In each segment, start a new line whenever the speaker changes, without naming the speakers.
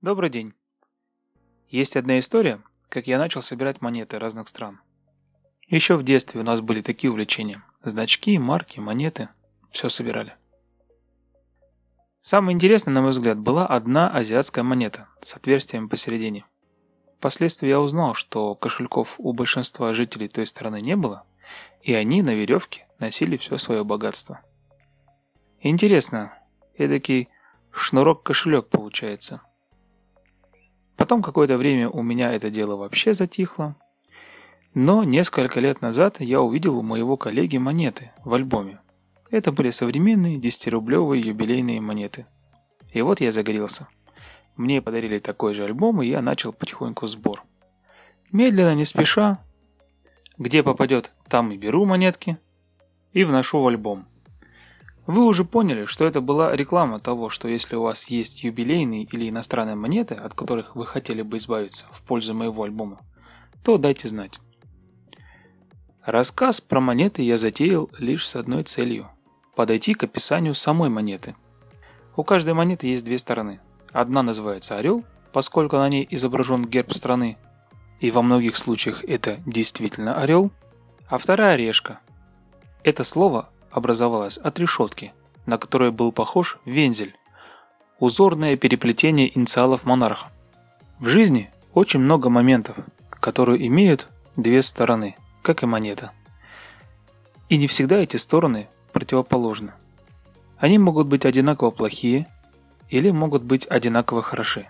Добрый день. Есть одна история, как я начал собирать монеты разных стран. Еще в детстве у нас были такие увлечения. Значки, марки, монеты. Все собирали. Самое интересное, на мой взгляд, была одна азиатская монета с отверстием посередине. Впоследствии я узнал, что кошельков у большинства жителей той страны не было, и они на веревке носили все свое богатство. Интересно, эдакий шнурок-кошелек получается. Потом какое-то время у меня это дело вообще затихло, но несколько лет назад я увидел у моего коллеги монеты в альбоме. Это были современные 10-рублевые юбилейные монеты. И вот я загорелся. Мне подарили такой же альбом, и я начал потихоньку сбор. Медленно, не спеша, где попадет, там и беру монетки и вношу в альбом. Вы уже поняли, что это была реклама того, что если у вас есть юбилейные или иностранные монеты, от которых вы хотели бы избавиться в пользу моего альбома, то дайте знать. Рассказ про монеты я затеял лишь с одной целью – подойти к описанию самой монеты. У каждой монеты есть две стороны – Одна называется «Орел», поскольку на ней изображен герб страны, и во многих случаях это действительно орел, а вторая «Решка». Это слово образовалось от решетки, на которой был похож вензель, узорное переплетение инициалов монарха. В жизни очень много моментов, которые имеют две стороны, как и монета. И не всегда эти стороны противоположны. Они могут быть одинаково плохие – или могут быть одинаково хороши.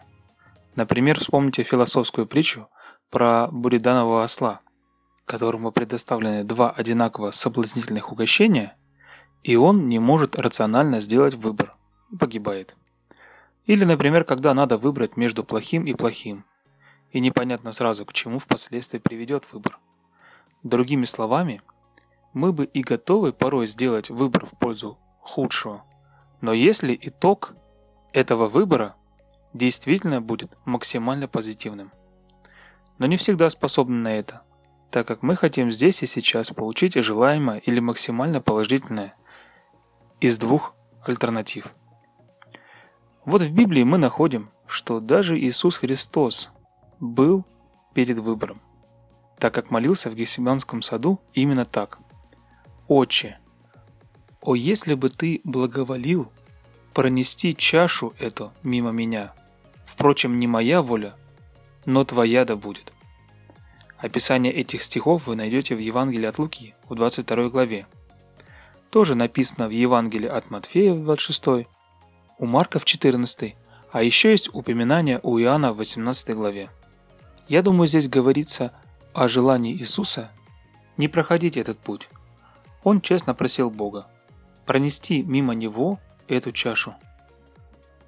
Например, вспомните философскую притчу про буриданова осла, которому предоставлены два одинаково соблазнительных угощения, и он не может рационально сделать выбор и погибает. Или, например, когда надо выбрать между плохим и плохим, и непонятно сразу, к чему впоследствии приведет выбор. Другими словами, мы бы и готовы порой сделать выбор в пользу худшего, но если итог этого выбора действительно будет максимально позитивным. Но не всегда способны на это, так как мы хотим здесь и сейчас получить желаемое или максимально положительное из двух альтернатив. Вот в Библии мы находим, что даже Иисус Христос был перед выбором, так как молился в Гефсиманском саду именно так. «Отче, о если бы ты благоволил пронести чашу эту мимо меня. Впрочем, не моя воля, но твоя да будет. Описание этих стихов вы найдете в Евангелии от Луки в 22 главе. Тоже написано в Евангелии от Матфея в 26, у Марка в 14, а еще есть упоминание у Иоанна в 18 главе. Я думаю, здесь говорится о желании Иисуса не проходить этот путь. Он честно просил Бога пронести мимо него эту чашу.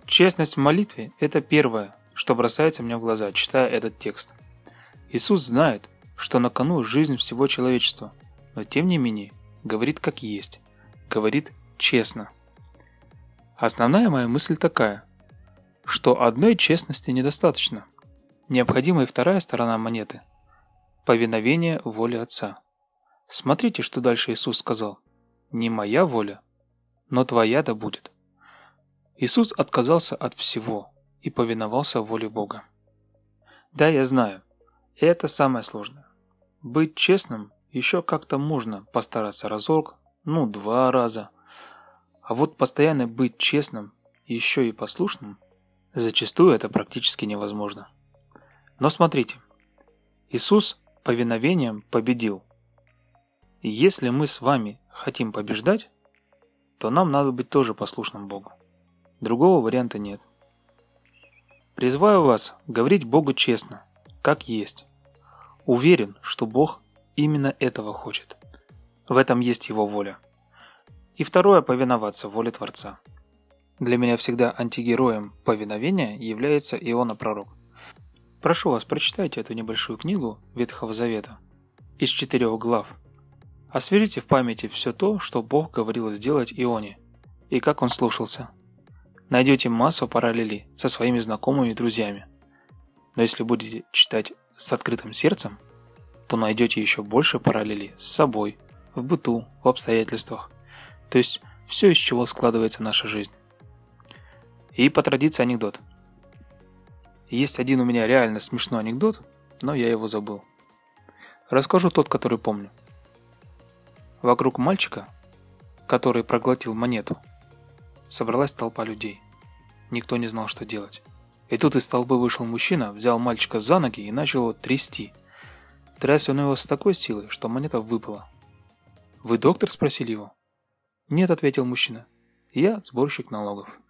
Честность в молитве – это первое, что бросается мне в глаза, читая этот текст. Иисус знает, что на кону жизнь всего человечества, но тем не менее говорит как есть, говорит честно. Основная моя мысль такая, что одной честности недостаточно. Необходима и вторая сторона монеты – повиновение воле Отца. Смотрите, что дальше Иисус сказал. «Не моя воля, но твоя да будет. Иисус отказался от всего и повиновался воле Бога. Да, я знаю, это самое сложное. Быть честным еще как-то можно постараться разок, ну два раза. А вот постоянно быть честным, еще и послушным, зачастую это практически невозможно. Но смотрите, Иисус повиновением победил. И если мы с вами хотим побеждать, то нам надо быть тоже послушным Богу. Другого варианта нет. Призываю вас говорить Богу честно, как есть. Уверен, что Бог именно этого хочет. В этом есть Его воля. И второе – повиноваться воле Творца. Для меня всегда антигероем повиновения является Иона Пророк. Прошу вас, прочитайте эту небольшую книгу Ветхого Завета из четырех глав – Освежите в памяти все то, что Бог говорил сделать Ионе, и как он слушался. Найдете массу параллелей со своими знакомыми и друзьями. Но если будете читать с открытым сердцем, то найдете еще больше параллелей с собой, в быту, в обстоятельствах. То есть все, из чего складывается наша жизнь. И по традиции анекдот. Есть один у меня реально смешной анекдот, но я его забыл. Расскажу тот, который помню. Вокруг мальчика, который проглотил монету, собралась толпа людей. Никто не знал, что делать. И тут из толпы вышел мужчина, взял мальчика за ноги и начал его трясти. Тряс он его с такой силой, что монета выпала. «Вы доктор?» – спросили его. «Нет», – ответил мужчина. «Я сборщик налогов».